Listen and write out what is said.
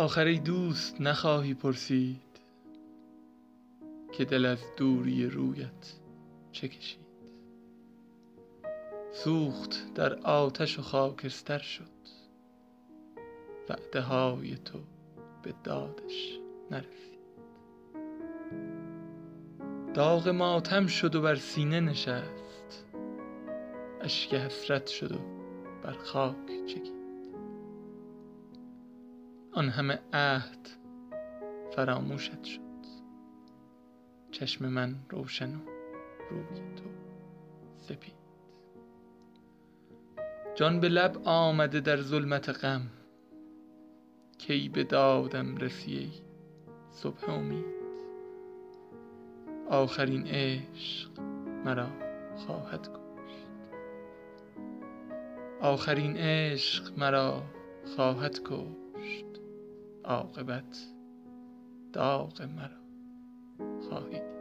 آخر ای دوست نخواهی پرسید که دل از دوری رویت چه کشید. سوخت در آتش و خاکستر شد. وعده های تو به دادش نرسید. داغ ماتم شد و بر سینه نشست. اشک حسرت شد و بر خاک چکید. آن همه عهد فراموشت شد. چشم من روشن و روی تو سپید. جان به لب آمده در ظلمت غم. کی به دادم رسی صبح امید؟ آخرین عشق مرا خواهد کشت. آخرین عشق مرا خواهد کشت. عاقبت داغ مرا خواهی دید